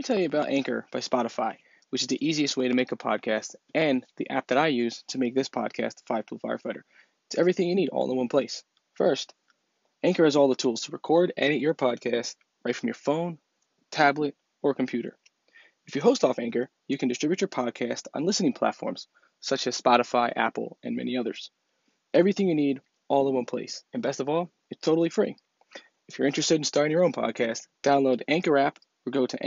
me tell you about Anchor by Spotify, which is the easiest way to make a podcast and the app that I use to make this podcast, Five Tool Firefighter. It's everything you need all in one place. First, Anchor has all the tools to record, edit your podcast right from your phone, tablet, or computer. If you host off Anchor, you can distribute your podcast on listening platforms such as Spotify, Apple, and many others. Everything you need all in one place. And best of all, it's totally free. If you're interested in starting your own podcast, download the Anchor app or go to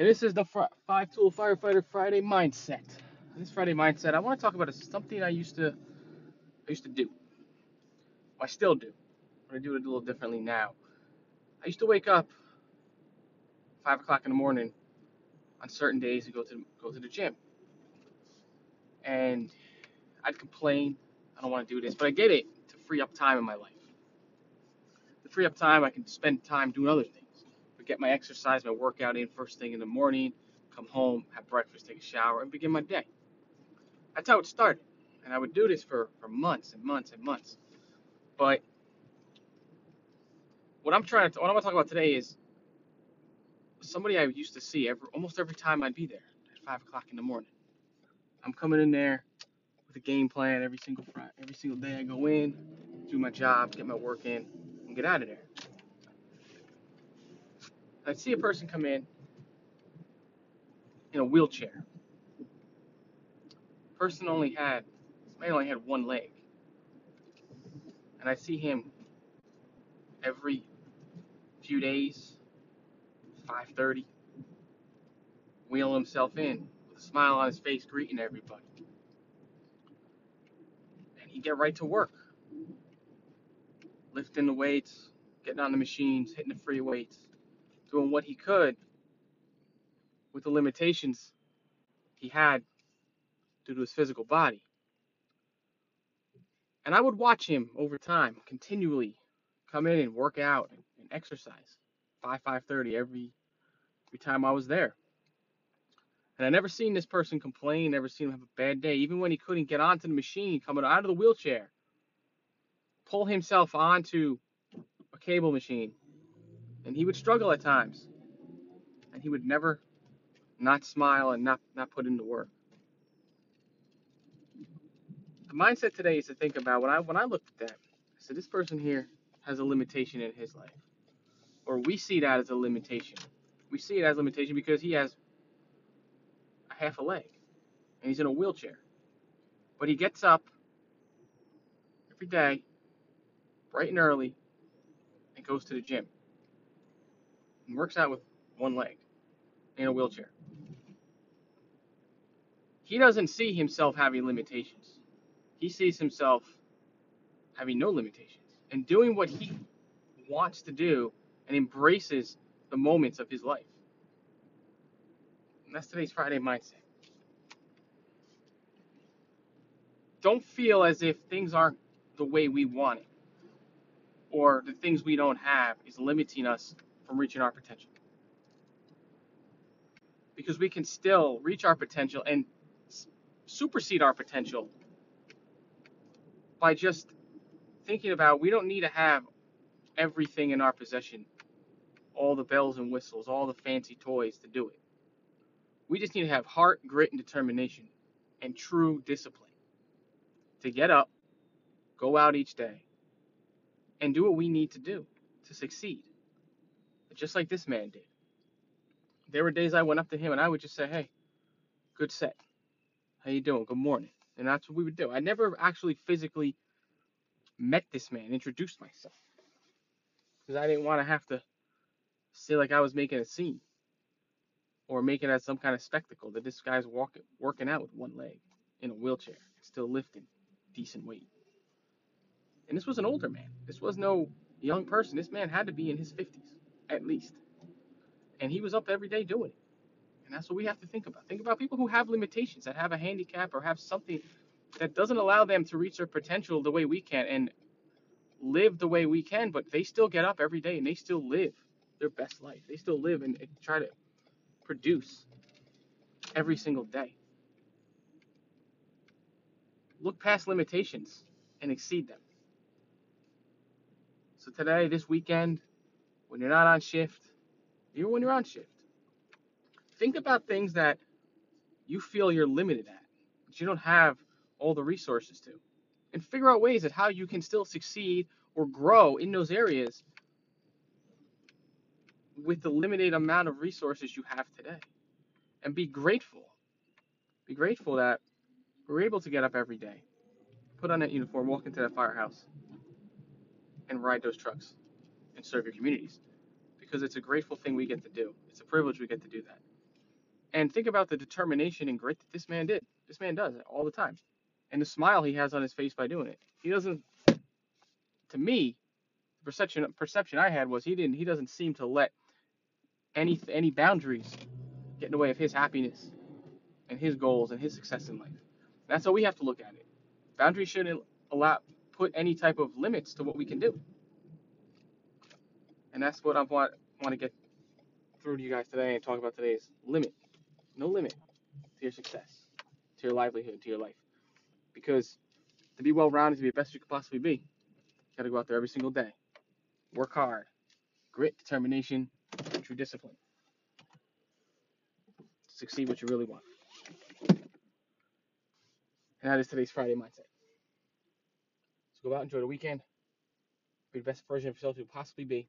And this is the Five Tool Firefighter Friday mindset. This Friday mindset, I want to talk about something I used to I used to do. I still do, but I do it a little differently now. I used to wake up five o'clock in the morning on certain days to go to go to the gym, and I'd complain, I don't want to do this, but I did it to free up time in my life. To free up time, I can spend time doing other things. I get my exercise, my workout in first thing in the morning, come home, have breakfast, take a shower, and begin my day. That's how it started. And I would do this for, for months and months and months. But what I'm trying to what I'm gonna talk about today is somebody I used to see every almost every time I'd be there at five o'clock in the morning. I'm coming in there with a game plan every single Friday, every single day. I go in, do my job, get my work in, and get out of there. I'd see a person come in in a wheelchair. Person only had man only had one leg. And I see him every few days, 5:30, wheel himself in with a smile on his face, greeting everybody. And he'd get right to work, lifting the weights, getting on the machines, hitting the free weights, doing what he could with the limitations he had due to his physical body. And I would watch him over time, continually come in and work out and, exercise, five five thirty every every time I was there. And I never seen this person complain, never seen him have a bad day, even when he couldn't get onto the machine, coming out of the wheelchair, pull himself onto a cable machine, and he would struggle at times, and he would never not smile and not not put into work. The mindset today is to think about when I when I looked at that, I said this person here has a limitation in his life, or we see that as a limitation. We see it as a limitation because he has a half a leg, and he's in a wheelchair, but he gets up every day, bright and early, and goes to the gym, and works out with one leg in a wheelchair. He doesn't see himself having limitations he sees himself having no limitations and doing what he wants to do and embraces the moments of his life. And that's today's Friday mindset. Don't feel as if things aren't the way we want it or the things we don't have is limiting us from reaching our potential. Because we can still reach our potential and supersede our potential by just thinking about we don't need to have everything in our possession, all the bells and whistles, all the fancy toys to do it. We just need to have heart, grit, and determination and true discipline to get up, go out each day, and do what we need to do to succeed. Just like this man did. There were days I went up to him and I would just say, "Hey, good set. How you doing? Good morning." and that's what we would do. I never actually physically met this man, introduced myself, because I didn't want to have to say like I was making a scene or make it as some kind of spectacle that this guy's walking, working out with one leg in a wheelchair, still lifting decent weight. And this was an older man. This was no young person. This man had to be in his 50s at least. And he was up every day doing it. And that's what we have to think about. Think about people who have limitations, that have a handicap or have something that doesn't allow them to reach their potential the way we can and live the way we can, but they still get up every day and they still live their best life. They still live and, try to produce every single day. Look past limitations and exceed them. So today, this weekend, when you're not on shift, even when you're on shift, think about things that you feel you're limited at, that you don't have all the resources to, and figure out ways at how you can still succeed or grow in those areas with the limited amount of resources you have today. And be grateful. Be grateful that we're able to get up every day, put on that uniform, walk into that firehouse, and ride those trucks and serve your communities. Because it's a grateful thing we get to do. It's a privilege we get to do that. And think about the determination and grit that this man did. This man does it all the time. And the smile he has on his face by doing it. He doesn't to me, the perception perception I had was he didn't he doesn't seem to let any any boundaries get in the way of his happiness and his goals and his success in life. That's how we have to look at it. Boundaries shouldn't allow put any type of limits to what we can do. And that's what I want want to get through to you guys today and talk about today is limit. No limit to your success, to your livelihood, to your life. Because to be well rounded, to be the best you could possibly be, you gotta go out there every single day. Work hard. Grit, determination, true discipline. Succeed what you really want. And that is today's Friday mindset. So go out, enjoy the weekend, be the best version of yourself you possibly be.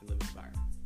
and live inspired.